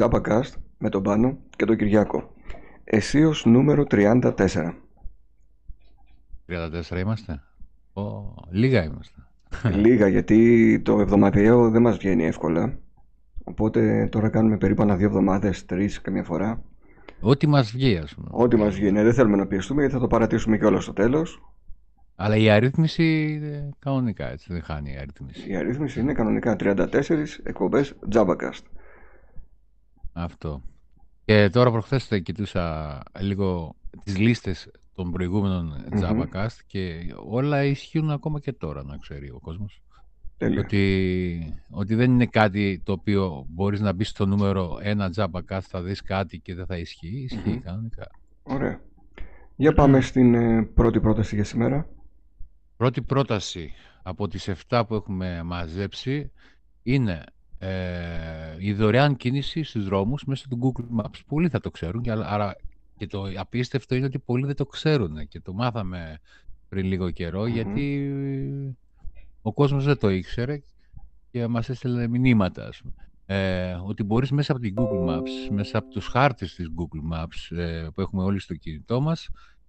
JabaCast με τον Πάνο και τον Κυριάκο. Εσείως νούμερο 34. 34 είμαστε. Ο, λίγα είμαστε. Λίγα γιατί το εβδομαδιαίο δεν μας βγαίνει εύκολα. Οπότε τώρα κάνουμε περίπου ανά δύο εβδομάδες, τρεις καμιά φορά. Ό,τι μας βγει ας πούμε. Ό,τι μας βγαίνει. Δεν θέλουμε να πιεστούμε γιατί θα το παρατήσουμε και όλα στο τέλος. Αλλά η αρρύθμιση είναι κανονικά έτσι, δεν χάνει η αρρύθμιση. Η αρρύθμιση είναι κανονικά 34 εκπομπές JabaCast. Αυτό. Και τώρα προχθές θα κοιτούσα λίγο τις λίστες των προηγούμενων Μμμ. JavaCast και όλα ισχύουν ακόμα και τώρα, να ξέρει ο κόσμος. Τέλεια. Ότι, ότι δεν είναι κάτι το οποίο μπορείς να μπεις στο νούμερο ένα JavaCast, θα δεις κάτι και δεν θα ισχύει. Ισχύει Μμμ. κανονικά. Ωραία. Για πάμε στην ε, πρώτη πρόταση για σήμερα. Πρώτη πρόταση από τις 7 που έχουμε μαζέψει είναι ε, η δωρεάν κίνηση στους δρόμους μέσω του Google Maps. Πολλοί θα το ξέρουν, και, άρα- άρα και το απίστευτο είναι ότι πολλοί δεν το ξέρουν και το μάθαμε πριν λίγο καιρό Μμμ. γιατί ο κόσμος δεν το ήξερε και μας έστελνε μηνύματα ας πούμε. Ε, ότι μπορείς μέσα από την Google Maps, μέσα από τους χάρτες της Google Maps ε, που έχουμε όλοι στο κινητό μας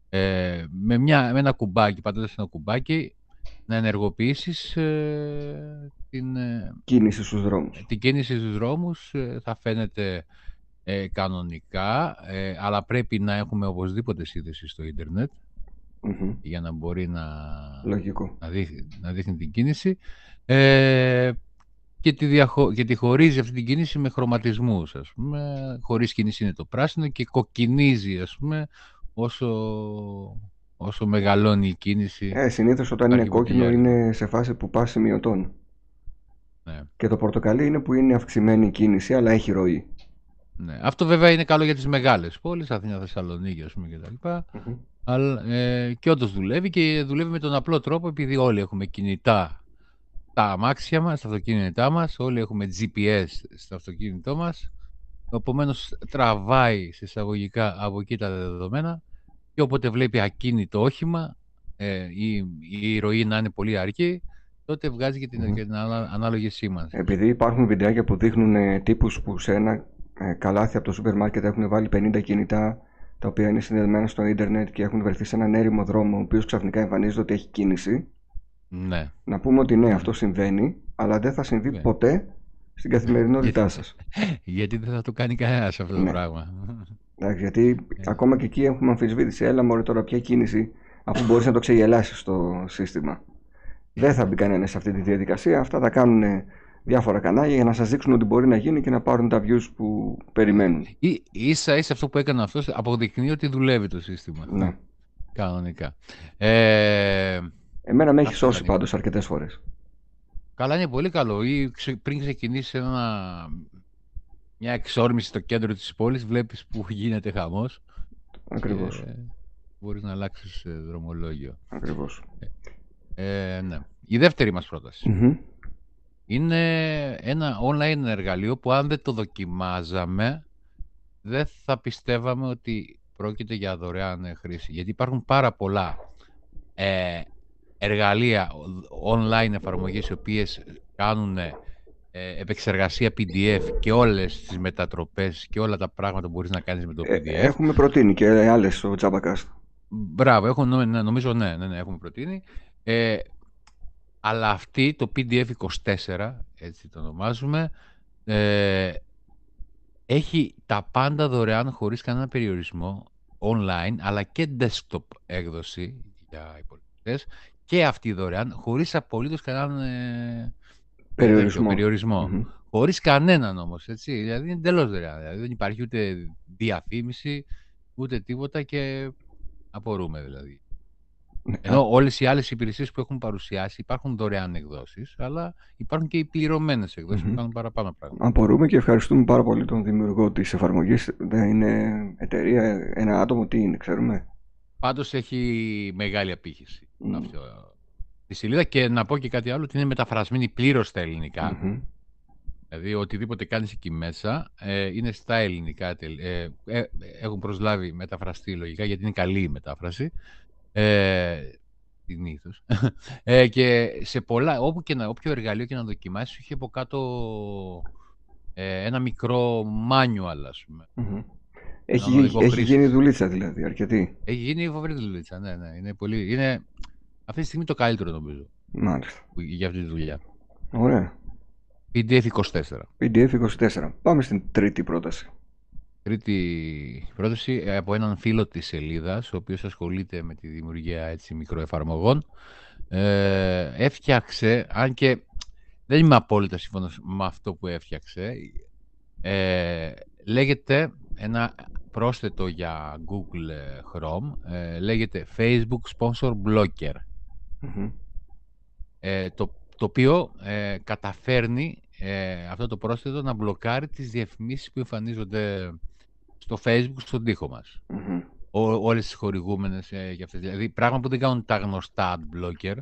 ε, με, μια, με ένα κουμπάκι, πατώντας ένα κουμπάκι να ενεργοποιήσεις ε, την, ε, Κίνηση στους δρόμους. την κίνηση στους δρόμους ε, θα φαίνεται ε, κανονικά, ε, αλλά πρέπει να έχουμε οπωσδήποτε σύνδεση στο ίντερνετ Μμμ. για να μπορεί να, Λογικό. να, δείχνει, να δείχνει την κίνηση ε, και, τη διαχω... και τη χωρίζει αυτή την κίνηση με χρωματισμούς, ας πούμε. Χωρίς κίνηση είναι το πράσινο και κοκκινίζει, ας πούμε, όσο, όσο μεγαλώνει η κίνηση. Ε, συνήθως όταν Υπάρχει είναι κόκκινο μποτιλιάρι. είναι σε φάση που πας σημειωτών. Ναι. Και το πορτοκαλί είναι που είναι αυξημένη η κίνηση αλλά έχει ροή. Ναι. Αυτό βέβαια είναι καλό για τις μεγάλες πόλεις, Αθήνα, Θεσσαλονίκη, ας πούμε, κτλ. Μμμ. Αλλά, ε, και όντως δουλεύει και δουλεύει με τον απλό τρόπο επειδή όλοι έχουμε κινητά τα αμάξια μας, τα αυτοκίνητά μας, όλοι έχουμε GPS στο αυτοκίνητό μας, επομένως τραβάει σε εισαγωγικά από εκεί τα δεδομένα και όποτε βλέπει ακίνητο όχημα ε, ή, ή η ροή να είναι πολύ αργή, τότε βγάζει και την, Μμμ. και την ανα- ανάλογη σήμανση. Επειδή υπάρχουν βιντεάκια που δείχνουν ε, τύπους που σε ένα ε, καλάθι από το σούπερ μάρκετ έχουν βάλει 50 κινητά τα οποία είναι συνδεδεμένα στο ίντερνετ και έχουν βρεθεί σε έναν έρημο δρόμο ο οποίος ξαφνικά εμφανίζεται ότι έχει κίνηση. Ναι. Να πούμε ότι ναι, αυτό συμβαίνει, αλλά δεν θα συμβεί Ναι. ποτέ στην καθημερινότητά σας. Γιατί δεν θα το κάνει κανένας αυτό το Ναι. πράγμα. Εντάξει, γιατί ακόμα και εκεί έχουμε αμφισβήτηση. Έλα μωρέ τώρα ποια κίνηση, αφού μπορείς να το ξεγελάσεις στο σύστημα. Δεν θα μπει κανένας σε αυτή τη διαδικασία. Αυτά τα κάνουν διάφορα κανάλια για να σας δείξουν ότι μπορεί να γίνει και να πάρουν τα views που περιμένουν. Ή, ίσα ίσα αυτό που έκανε αυτός αποδεικνύει ότι δουλεύει το σύστημα. Ναι. Κανονικά. Ε, Εμένα με έχει Αυτό σώσει ήταν. πάντως αρκετές φορές. καλά είναι πολύ καλό. Ή ξε- πριν ξεκινήσει ένα, μια εξόρμηση στο κέντρο της πόλης, βλέπεις που γίνεται χαμός. Ακριβώς. Και μπορείς να αλλάξεις ε, δρομολόγιο. Ακριβώς. Ε, ναι. Η δεύτερη μας πρόταση. Μμμ. Είναι ένα online εργαλείο που αν δεν το δοκιμάζαμε δεν θα πιστεύαμε ότι πρόκειται για δωρεάν ε, χρήση. Γιατί υπάρχουν πάρα πολλά ε, εργαλεία, ο- online εφαρμογές οι οποίες κάνουν ε, επεξεργασία PDF και όλες τις μετατροπές και όλα τα πράγματα που μπορείς να κάνεις με το Ε, PDF. έχουμε προτείνει και άλλες στο Jabacast. Μπράβο, έχω, νο- ναι, νομίζω ναι, ναι, ναι, έχουμε προτείνει. Ε, αλλά αυτή, το PDF 24, έτσι το ονομάζουμε, ε, έχει τα πάντα δωρεάν χωρίς κανένα περιορισμό, online, αλλά και desktop έκδοση για υπολογιστές και αυτή δωρεάν, χωρίς απολύτως κανέναν ε, Περιορισμό. τέτοιο περιορισμό. Μμμ. Χωρίς κανέναν όμως, έτσι. Δηλαδή είναι εντελώς δωρεάν. Δηλαδή δεν υπάρχει ούτε διαφήμιση, ούτε τίποτα και απορούμε δηλαδή. Ναι, Ενώ όλες οι άλλες υπηρεσίες που έχουν παρουσιάσει υπάρχουν δωρεάν εκδόσεις, αλλά υπάρχουν και οι πληρωμένες εκδόσεις Μμμ. που κάνουν παραπάνω πράγματα. Απορούμε και ευχαριστούμε πάρα πολύ τον δημιουργό της εφαρμογής. Δεν είναι εταιρεία, ένα άτομο, τι είναι, ξέρουμε. Πάντως έχει μεγάλη απήχηση Μμ. αυτό τη σελίδα και να πω και κάτι άλλο ότι είναι μεταφρασμένη πλήρως στα ελληνικά. Μμμ. Δηλαδή οτιδήποτε κάνεις εκεί μέσα ε, είναι στα ελληνικά. τελ- Ε, ε, έχουν προσλάβει μεταφραστή λογικά γιατί είναι καλή η μετάφραση. Ε, συνήθως. ε, και σε πολλά, όπου και να, όποιο εργαλείο και να δοκιμάσεις, έχει από κάτω ε, ένα μικρό manual, ας πούμε. Έχει, έχει γίνει δουλίτσα δηλαδή, αρκετή. Έχει γίνει φοβερή δουλίτσα, ναι, ναι. Είναι πολύ, είναι αυτή τη στιγμή το καλύτερο νομίζω. Μάλιστα. Για αυτή τη δουλειά. Ωραία. PDF 24. PDF 24. Πάμε στην τρίτη πρόταση. Τρίτη πρόταση ε, από έναν φίλο της σελίδας, ο οποίος ασχολείται με τη δημιουργία έτσι, μικροεφαρμογών. Ε, έφτιαξε, αν και δεν είμαι απόλυτα σύμφωνος με αυτό που έφτιαξε, ε, λέγεται ένα πρόσθετο για Google Chrome, ε, λέγεται Facebook Sponsor Blocker. Ε, το, το οποίο ε, καταφέρνει ε, αυτό το πρόσθετο να μπλοκάρει τις διαφημίσεις που εμφανίζονται στο facebook, στον τοίχο μας. Mm-hmm. όλες τις χορηγούμενες ε, για αυτές. Δηλαδή, πράγμα που δεν κάνουν τα γνωστά ad blocker,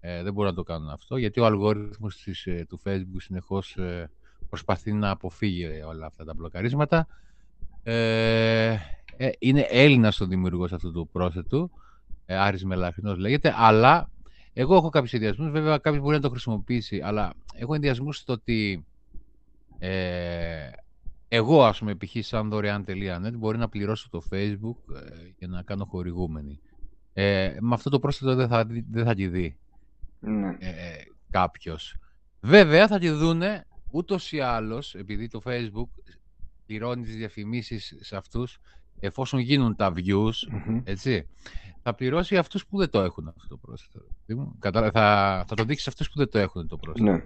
ε, δεν μπορούν να το κάνουν αυτό, γιατί ο αλγόριθμος της, ε, του facebook συνεχώς ε, προσπαθεί να αποφύγει όλα αυτά τα μπλοκαρίσματα. Ε, είναι Έλληνας ο δημιουργός αυτού του πρόσθετου, ε, Άρης Μελαχρινός λέγεται, αλλά εγώ έχω κάποιους ενδιασμούς, βέβαια κάποιος μπορεί να το χρησιμοποιήσει, αλλά έχω ενδιασμούς στο ότι ε, εγώ, ας πούμε, π.χ. σαν δωρεάν.net μπορεί να πληρώσω το Facebook ε, για να κάνω χορηγούμενη. Ε, με αυτό το πρόσθετο δεν θα, δεν θα τη δει ναι. ε, κάποιος. Βέβαια θα τη δούνε ούτως ή άλλως, επειδή το Facebook πληρώνει τις διαφημίσεις σε αυτούς, εφόσον γίνουν τα views, έτσι, θα πληρώσει αυτούς που δεν το έχουν αυτό το πρόσθετο. Θα, θα το δείξει σε αυτούς που δεν το έχουν το πρόσθετο. Ναι.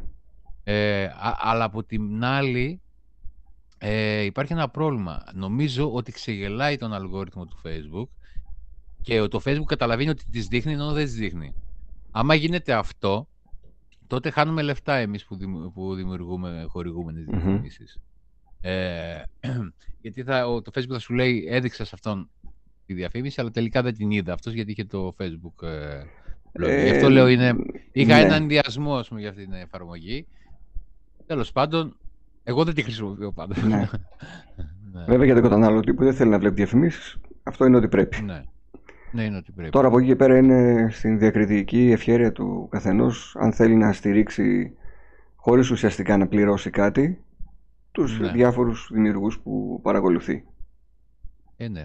Ε, αλλά από την άλλη, ε, υπάρχει ένα πρόβλημα. Νομίζω ότι ξεγελάει τον αλγόριθμο του Facebook και το Facebook καταλαβαίνει ότι τις δείχνει ενώ δεν τις δείχνει. Άμα γίνεται αυτό, τότε χάνουμε λεφτά εμείς που, που δημιουργούμε χορηγούμενες διαφημίσεις. Ε, γιατί θα, το Facebook θα σου λέει έδειξα σε αυτόν τη διαφήμιση, αλλά τελικά δεν την είδα αυτός γιατί είχε το Facebook ε, ε, Γι' αυτό λέω είναι... Είχα ναι. έναν ενδιασμό για αυτή την εφαρμογή. Τέλος πάντων, εγώ δεν τη χρησιμοποιώ πάντα. Ναι. ναι. Βέβαια για τον καταναλωτή που δεν θέλει να βλέπει διαφημίσεις, αυτό είναι ότι πρέπει. Ναι. ναι, είναι ότι πρέπει. Τώρα από εκεί και πέρα είναι στην διακριτική ευχαίρεια του καθενός, αν θέλει να στηρίξει χωρίς ουσιαστικά να πληρώσει κάτι, τους ναι. διάφορους δημιουργούς που παρακολουθεί. Ε, ναι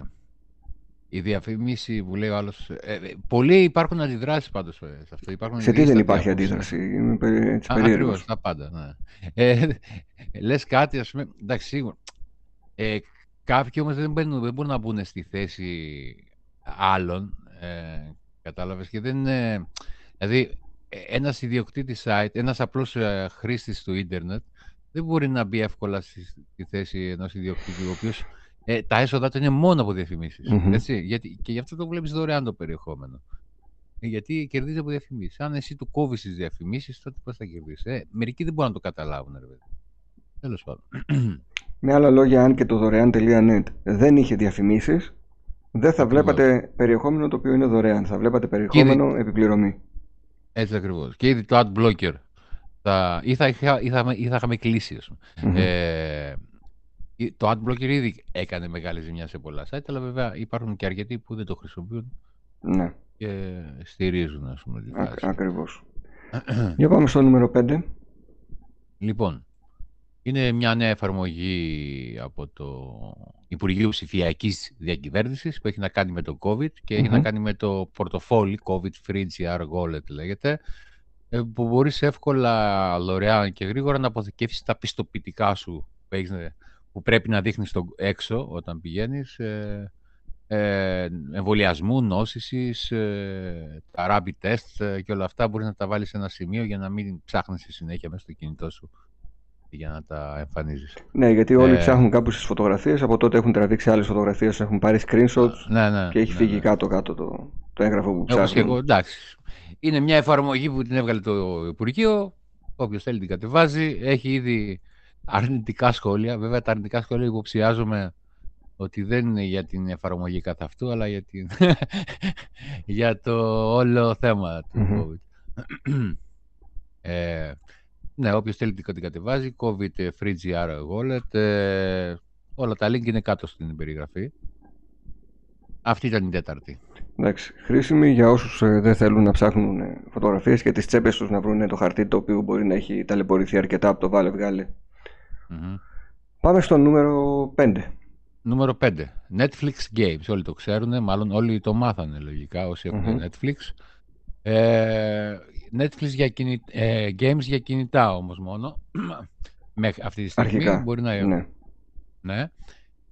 η διαφήμιση που λέει ο άλλος... Ε, ε πολλοί υπάρχουν αντιδράσεις πάντως σε αυτό. Υπάρχουν σε τι δεν υπάρχει αντίδραση; Είμαι έτσι περίεργος. τα πάντα, ναι. Ε, λες κάτι, ας πούμε, εντάξει, σίγουρα. Ε, κάποιοι όμως δεν, μπαίνουν, δεν μπορούν να μπουν στη θέση άλλων, ε, κατάλαβες, και δεν... Ε, δηλαδή, ένας ιδιοκτήτης site, ένας απλός ε, χρήστης του ίντερνετ, δεν μπορεί να μπει εύκολα στη, θέση ενός ιδιοκτήτη, ο οποίος ε, τα έσοδα του είναι μόνο από διαφημίσεις. Έτσι, γιατί, και γι' αυτό το βλέπεις δωρεάν το περιεχόμενο. Ε, γιατί κερδίζεις από διαφημίσεις. Αν εσύ του κόβεις τις διαφημίσεις, τότε πώς θα κερδίσεις. Ε, μερικοί δεν μπορούν να το καταλάβουν, ρε Τέλος πάντων. Με άλλα λόγια, αν και το δωρεάν.net δεν είχε διαφημίσεις, δεν θα βλέπατε περιεχόμενο το οποίο είναι δωρεάν. Θα βλέπατε περιεχόμενο ήδη... επιπληρωμή. Έτσι ακριβώς. Και ήδη το ad blocker θα... ή, θα, ή, θα, ή θα είχαμε κλείσει. Ε, το adblocker ήδη έκανε μεγάλη ζημιά σε πολλά site, αλλά βέβαια υπάρχουν και αρκετοί που δεν το χρησιμοποιούν ναι. και στηρίζουν, ας πούμε, τη Ακριβώς. Για πάμε στο νούμερο 5. Λοιπόν, είναι μια νέα εφαρμογή από το Υπουργείο Ψηφιακής Διακυβέρνησης που έχει να κάνει με το COVID και έχει να κάνει με το πορτοφόλι COVID Free GR Wallet λέγεται ε, που μπορείς εύκολα, δωρεάν και γρήγορα να αποθηκεύσεις τα πιστοποιητικά σου που έχεις που πρέπει να δείχνεις στο έξω όταν πηγαίνεις ε, ε, εμβολιασμού, νόσησης, ε, τα rapid test ε, και όλα αυτά μπορείς να τα βάλεις σε ένα σημείο για να μην ψάχνεις στη συνέχεια μέσα στο κινητό σου για να τα εμφανίζεις. Ναι, γιατί όλοι ε, ψάχνουν κάπου στις φωτογραφίες, από τότε έχουν τραβήξει άλλες φωτογραφίες, έχουν πάρει screenshots ναι, ναι, και έχει ναι, φύγει κάτω-κάτω το, το έγγραφο που ψάχνουν. και εγώ, εντάξει. Είναι μια εφαρμογή που την έβγαλε το Υπουργείο, όποιος θέλει την κατεβάζει, έχει ήδη αρνητικά σχόλια. Βέβαια τα αρνητικά σχόλια υποψιάζομαι ότι δεν είναι για την εφαρμογή καθ' αυτού, αλλά για, την... για το όλο θέμα του COVID. ε, ναι, όποιος θέλει την κατεβάζει, COVID Free GR Wallet, ε, όλα τα link είναι κάτω στην περιγραφή. Αυτή ήταν η τέταρτη. Εντάξει, χρήσιμη για όσους ε, δεν θέλουν να ψάχνουν ε, φωτογραφίες και τις τσέπες τους να βρουν το χαρτί το οποίο μπορεί να έχει ταλαιπωρηθεί αρκετά από το βάλε βγάλε Πάμε στο νούμερο 5. Νούμερο 5. Netflix Games. Όλοι το ξέρουν, μάλλον όλοι το μάθανε λογικά όσοι έχουν Netflix. Ε, Netflix για ε, Games για κινητά όμως μόνο. Μέχρι αυτή τη στιγμή Αρχικά, μπορεί να... Ναι. ναι.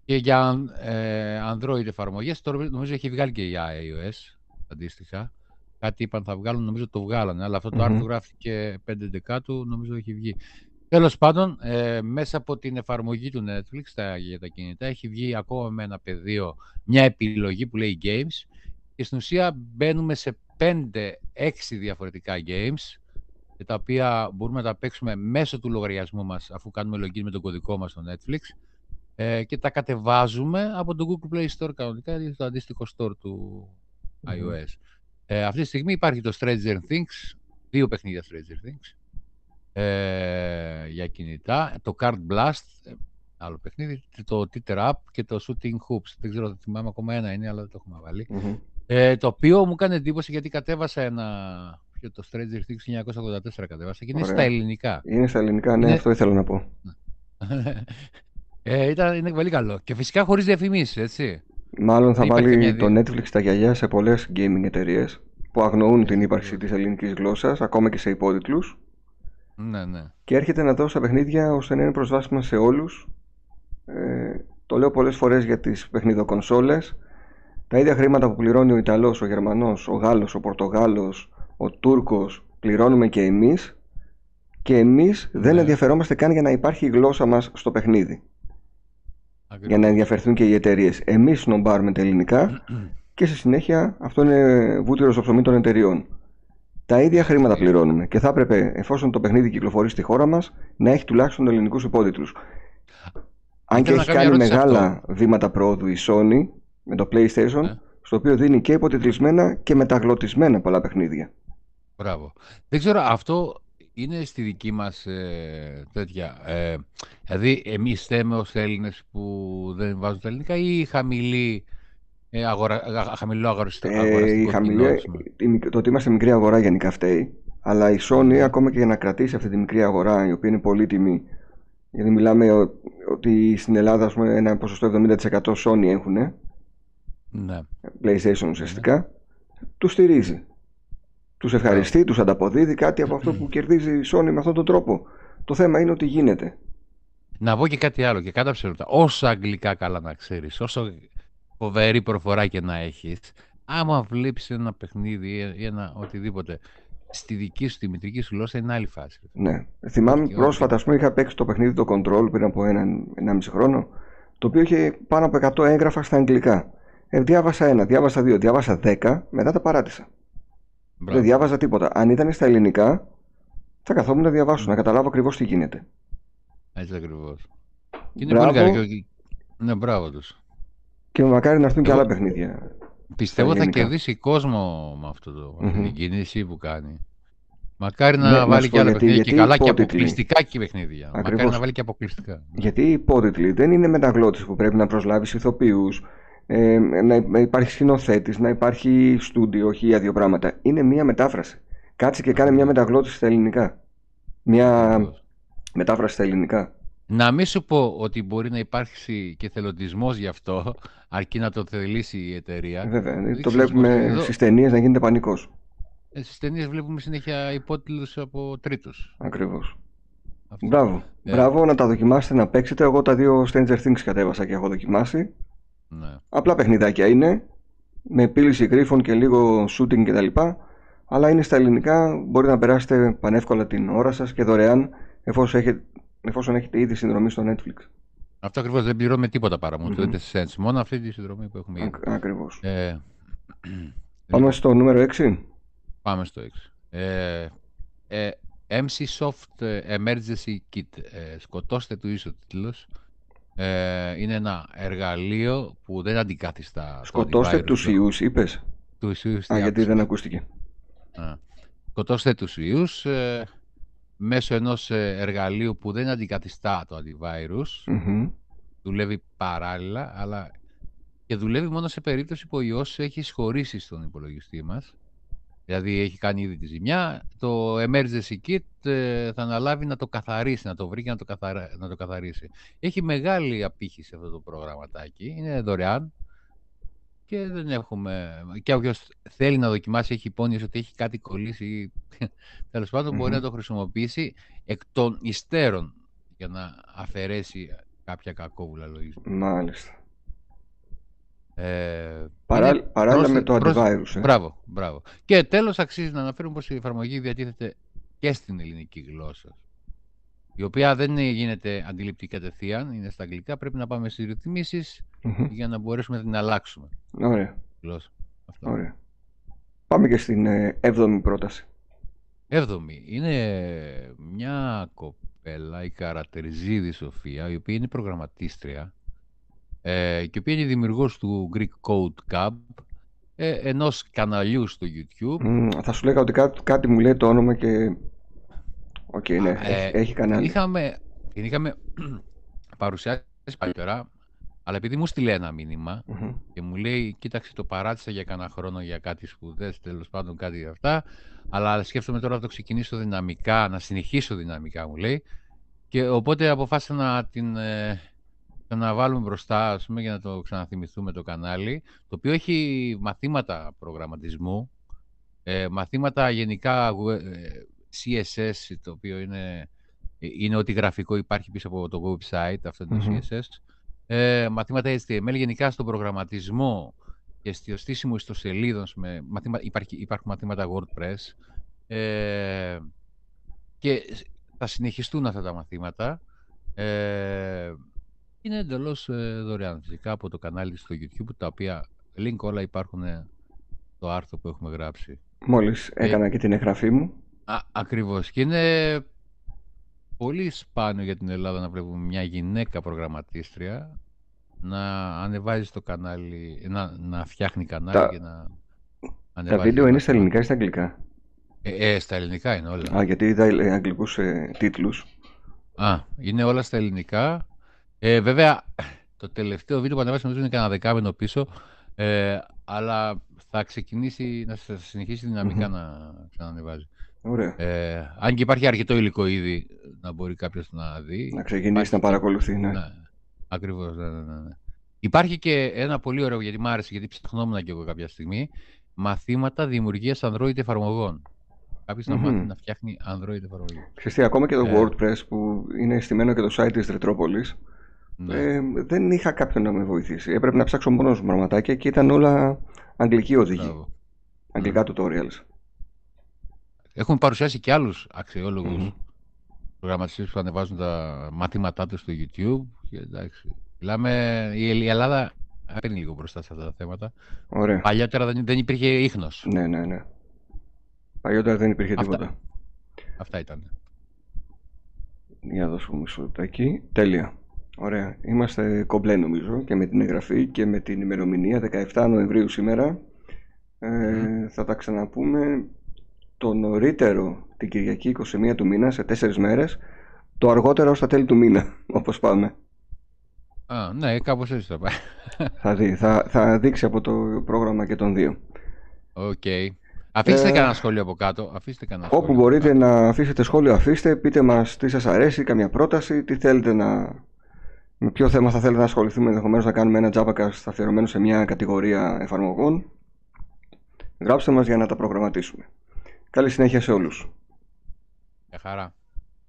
Και για ε, Android εφαρμογές, τώρα νομίζω έχει βγάλει και για iOS αντίστοιχα. Κάτι είπαν θα βγάλουν, νομίζω το βγάλανε, αλλά αυτό το άρθρο γράφτηκε 5 δεκάτου, νομίζω έχει βγει. Τέλος πάντων, ε, μέσα από την εφαρμογή του Netflix τα, για τα κινητά έχει βγει ακόμα με ένα πεδίο μια επιλογή που λέει Games και στην ουσία μπαίνουμε σε 5-6 διαφορετικά games τα οποία μπορούμε να τα παίξουμε μέσω του λογαριασμού μας αφού κάνουμε login με τον κωδικό μας στο Netflix ε, και τα κατεβάζουμε από το Google Play Store κανονικά ή το αντίστοιχο store του iOS. Ε, αυτή τη στιγμή υπάρχει το Stranger Things, δύο παιχνίδια Stranger Things ε, για κινητά, το Card Blast, ε, άλλο παιχνίδι, το Teeter Up και το Shooting Hoops. Δεν ξέρω, θυμάμαι ακόμα ένα είναι, αλλά δεν το έχουμε Ε, το οποίο μου κάνει εντύπωση γιατί κατέβασα ένα και το Stranger Things 1984 κατέβασα και είναι στα ελληνικά. Είναι στα ελληνικά, ναι, αυτό ήθελα να πω. ε, ήταν, είναι πολύ καλό. Και φυσικά χωρίς διαφημίσεις, έτσι. Μάλλον θα βάλει το Netflix τα γυαλιά σε πολλές gaming εταιρείες που αγνοούν την ύπαρξη της ελληνικής γλώσσας, ακόμα και σε υπότιτλους. Ναι, ναι. Και έρχεται να δώσει τα παιχνίδια ώστε να είναι προσβάσιμα σε όλους. Ε, το λέω πολλές φορές για τις παιχνιδοκονσόλες. Τα ίδια χρήματα που πληρώνει ο Ιταλός, ο Γερμανός, ο Γάλλος, ο Πορτογάλος, ο Τούρκος πληρώνουμε και εμείς και εμείς δεν ναι. ενδιαφερόμαστε καν για να υπάρχει η γλώσσα μας στο παιχνίδι. Για να ενδιαφερθούν και οι εταιρείες. Εμείς σνομπάρουμε τα ελληνικά και στη συνέχεια αυτό είναι βούτυρος στο ψωμί των εταιριών. Τα ίδια χρήματα πληρώνουμε και θα έπρεπε, εφόσον το παιχνίδι κυκλοφορεί στη χώρα μας, να έχει τουλάχιστον ελληνικούς υπότιτλου. Αν και έχει κάνει μεγάλα βήματα πρόοδου η Sony με το PlayStation, ναι. στο οποίο δίνει και υποτιτλισμένα και μεταγλωτισμένα πολλά παιχνίδια. Μπράβο. Δεν ξέρω, αυτό είναι στη δική μας ε, τέτοια. Ε, δηλαδή, εμείς θέμε ως Έλληνες που δεν βάζουν τα ελληνικά ή χαμηλή, ε, αγορα, χαμηλό αγοριστικό. Ε, η χαμηλή, το ότι είμαστε μικρή αγορά γενικά φταίει. Αλλά η Sony, ακόμα και για να κρατήσει αυτή τη μικρή αγορά, η οποία είναι πολύτιμη, γιατί μιλάμε ότι στην Ελλάδα ας πούμε, ένα ποσοστό 70% Sony έχουν, ναι. PlayStation ουσιαστικά, ναι. τους στηρίζει. Τους ευχαριστεί, τους ανταποδίδει κάτι από αυτό που κερδίζει η Sony με αυτόν τον τρόπο. Το θέμα είναι ότι γίνεται. Να πω και κάτι άλλο και κατά ψηλότερα. Όσο αγγλικά καλά να ξέρεις, όσο φοβερή προφορά και να έχεις, άμα βλέπεις ένα παιχνίδι ή ένα οτιδήποτε στη δική σου, τη μητρική σου γλώσσα, είναι άλλη φάση. Ναι. Θυμάμαι και πρόσφατα, ας πούμε, είχα παίξει το παιχνίδι το Control πριν από ένα, μισή χρόνο, το οποίο είχε πάνω από 100 έγγραφα στα αγγλικά. Ε, διάβασα ένα, διάβασα δύο, διάβασα δέκα, μετά τα παράτησα. Μπράβο. Δεν διάβαζα τίποτα. Αν ήταν στα ελληνικά, θα καθόμουν να διαβάσω, να καταλάβω ακριβώς τι γίνεται. Έτσι ακριβώς. Είναι μπράβο. πολύ καλό. Ναι, μπράβο τους. Και μακάρι να έρθουν και άλλα παιχνίδια. Πιστεύω θα κερδίσει κόσμο με αυτό το, mm-hmm. την κίνηση που κάνει. Μακάρι να ναι, βάλει και άλλα γιατί, παιχνίδια. και καλά και αποκλειστικά και παιχνίδια. Ακριβώς. Μακάρι να βάλει και αποκλειστικά. Γιατί οι υπότιτλοι δεν είναι μεταγλώτες που πρέπει να προσλάβεις ηθοποιούς, ε, να υπάρχει σκηνοθέτης, να υπάρχει στούντιο, όχι για δύο πράγματα. Είναι μία μετάφραση. Κάτσε και κάνε μία μεταγλώτηση στα ελληνικά. Μία μετάφραση στα ελληνικά. Να μην σου πω ότι μπορεί να υπάρξει και θελοντισμός γι' αυτό, αρκεί να το θελήσει η εταιρεία. Βέβαια. το βλέπουμε εδώ... στις ταινίες να γίνεται πανικός. Ε, στις ταινίες βλέπουμε συνέχεια υπότιτλους από τρίτους. Ακριβώς. Μπράβο. Ε... Μπράβο να τα δοκιμάσετε να παίξετε. Εγώ τα δύο Stranger Things κατέβασα και έχω δοκιμάσει. Ναι. Απλά παιχνιδάκια είναι, με επίλυση γρίφων και λίγο shooting κτλ. Αλλά είναι στα ελληνικά, μπορείτε να περάσετε πανεύκολα την ώρα σας και δωρεάν εφόσον έχετε, εφόσον έχετε ήδη συνδρομή στο Netflix. Αυτό ακριβώς δεν πληρώνουμε τίποτα παρά μόνο, mm-hmm. μόνο αυτή τη συνδρομή που έχουμε ήδη. Ακριβώς. Ε, Πάμε στο νούμερο 6. Πάμε στο 6. Ε, ε, MC Soft Emergency Kit. Ε, σκοτώστε του ίσο τίτλος. Ε, είναι ένα εργαλείο που δεν αντικαθιστά. Σκοτώστε τους ιούς, είπες. Τους ιούς. Α, γιατί δεν ακούστηκε. Α. Σκοτώστε τους ιούς ε, μέσω ενός ε, εργαλείου που δεν αντικαθιστά το antivirus. Δουλεύει παράλληλα, αλλά και δουλεύει μόνο σε περίπτωση που ο ιός έχει σχωρήσει στον υπολογιστή μας Δηλαδή έχει κάνει ήδη τη ζημιά, το emergency kit ε, θα αναλάβει να το καθαρίσει, να το βρει και να το, να το καθαρίσει. Έχει μεγάλη απήχηση αυτό το προγραμματάκι, είναι δωρεάν και δεν έχουμε... Και όποιος θέλει να δοκιμάσει, έχει υπόνοιες ότι έχει κάτι κολλήσει, τέλος πάντων μπορεί να το χρησιμοποιήσει εκ των υστέρων για να αφαιρέσει κάποια κακόβουλα λογισμικά. Μάλιστα. Ε, παράλληλα με το antivirus. Ε. Μπράβο, μπράβο. Και τέλος αξίζει να αναφέρουμε πως η εφαρμογή διατίθεται και στην ελληνική γλώσσα. Η οποία δεν γίνεται αντιληπτή κατευθείαν, είναι στα αγγλικά. Πρέπει να πάμε στις ρυθμισεις για να μπορέσουμε να την αλλάξουμε. Ωραία. Γλώσσα. Αυτό. Ωραία. Πάμε και στην ε, έβδομη πρόταση. Έβδομη. Είναι μια κοπέλα, η Καρατερζίδη Σοφία, η οποία είναι προγραμματίστρια ε, και η οποία είναι δημιουργός του Greek Code Cub, ε, ενός καναλιού στο YouTube. θα σου λέγα ότι κάτι, κάτι μου λέει το όνομα και... OK, okay, ναι, ε, έχει, κανάλι. Είχαμε, την είχαμε παρουσιάσει παλιότερα, αλλά επειδή μου 'στειλε ένα και μου λέει, κοίταξε το παράτησα για κανένα χρόνο για κάτι σπουδές, τέλος πάντων κάτι αυτά, αλλά σκέφτομαι τώρα να το ξεκινήσω δυναμικά, να συνεχίσω δυναμικά μου λέει, και οπότε αποφάσισα να την ε, να βάλουμε μπροστά, ας πούμε, για να το ξαναθυμηθούμε το κανάλι, το οποίο έχει μαθήματα προγραμματισμού, ε, μαθήματα γενικά ε, CSS, το οποίο είναι, είναι ότι γραφικό υπάρχει πίσω από το website, αυτό είναι το CSS, ε, μαθήματα HTML, γενικά στον προγραμματισμό και στο στήσιμο ιστοσελίδων, με μαθήμα, υπάρχει, υπάρχουν μαθήματα WordPress, ε, και θα συνεχιστούν αυτά τα μαθήματα. Ε, είναι εντελώς ε, δωρεάν φυσικά από το κανάλι στο YouTube, τα οποία link όλα υπάρχουν στο άρθρο που έχουμε γράψει. Μόλις ε, έκανα και την εγγραφή μου. Α, ακριβώς. Και είναι πολύ σπάνιο για την Ελλάδα να βλέπουμε μια γυναίκα προγραμματίστρια να ανεβάζει το κανάλι, να, να φτιάχνει κανάλι τα... και να ανεβάζει. Τα βίντεο είναι στα ελληνικά ή στα αγγλικά; Ε, ε, στα ελληνικά είναι όλα. Α, γιατί είδα αγγλικούς ε, τίτλους. Α, είναι όλα στα ελληνικά. Ε, βέβαια, το τελευταίο βίντεο που ανεβάσει νομίζω είναι κανένα δεκάμενο πίσω, ε, αλλά θα ξεκινήσει να θα συνεχίσει δυναμικά να ξανανεβάζει. Ωραία. Ε, αν και υπάρχει αρκετό υλικό ήδη να μπορεί κάποιος να δει. Να ξεκινήσει να παρακολουθεί, ναι. ναι Ακριβώς, ναι, ναι, ναι, ναι. Υπάρχει και ένα πολύ ωραίο, γιατί μου άρεσε, γιατί ψαχνόμουν και εγώ κάποια στιγμή, μαθήματα δημιουργίας Android εφαρμογών. Κάποιος mm-hmm. να μάθει να φτιάχνει Android εφαρμογή. Ξέρετε, ακόμα και το ε... WordPress που είναι στημένο και το site της Ρετρόπολης, ναι. Ε, δεν είχα κάποιον να με βοηθήσει. Έπρεπε να ψάξω μόνος μου πραγματάκια και ήταν όλα αγγλική οδηγή. Αγγλικά ναι. tutorials. Έχουμε παρουσιάσει και άλλους αξιόλογους mm-hmm. προγραμματιστές που ανεβάζουν τα μαθήματά τους στο YouTube. Και, εντάξει, μιλάμε, η Ελλάδα παίρνει λίγο μπροστά σε αυτά τα θέματα. Ωραία. Παλιότερα δεν, δεν υπήρχε ίχνος. Ναι, ναι, ναι. Παλιότερα δεν υπήρχε αυτά, τίποτα. Αυτά ήταν. Για να δώσουμε μισό λεπτάκι. Τέλεια. Ωραία. Είμαστε κομπλέ νομίζω και με την εγγραφή και με την ημερομηνία 17 Νοεμβρίου σήμερα. Ε, θα τα ξαναπούμε το νωρίτερο την Κυριακή 21 του μήνα σε τέσσερις μέρες το αργότερο ως τα τέλη του μήνα όπως πάμε. Α, ναι, κάπως έτσι θα πάει. θα, δει, θα, θα δείξει από το πρόγραμμα και των δύο. OK. Okay. Αφήστε ε, κανένα σχόλιο από κάτω. Αφήστε κανένα όπου μπορείτε να αφήσετε σχόλιο, αφήστε. Πείτε μας τι σας αρέσει, καμιά πρόταση, τι θέλετε να με ποιο θέμα θα θέλετε να ασχοληθούμε, ενδεχομένως να κάνουμε ένα Jabacast αφιερωμένο σε μια κατηγορία εφαρμογών. Γράψτε μας για να τα προγραμματίσουμε. Καλή συνέχεια σε όλους. Γεια χαρά.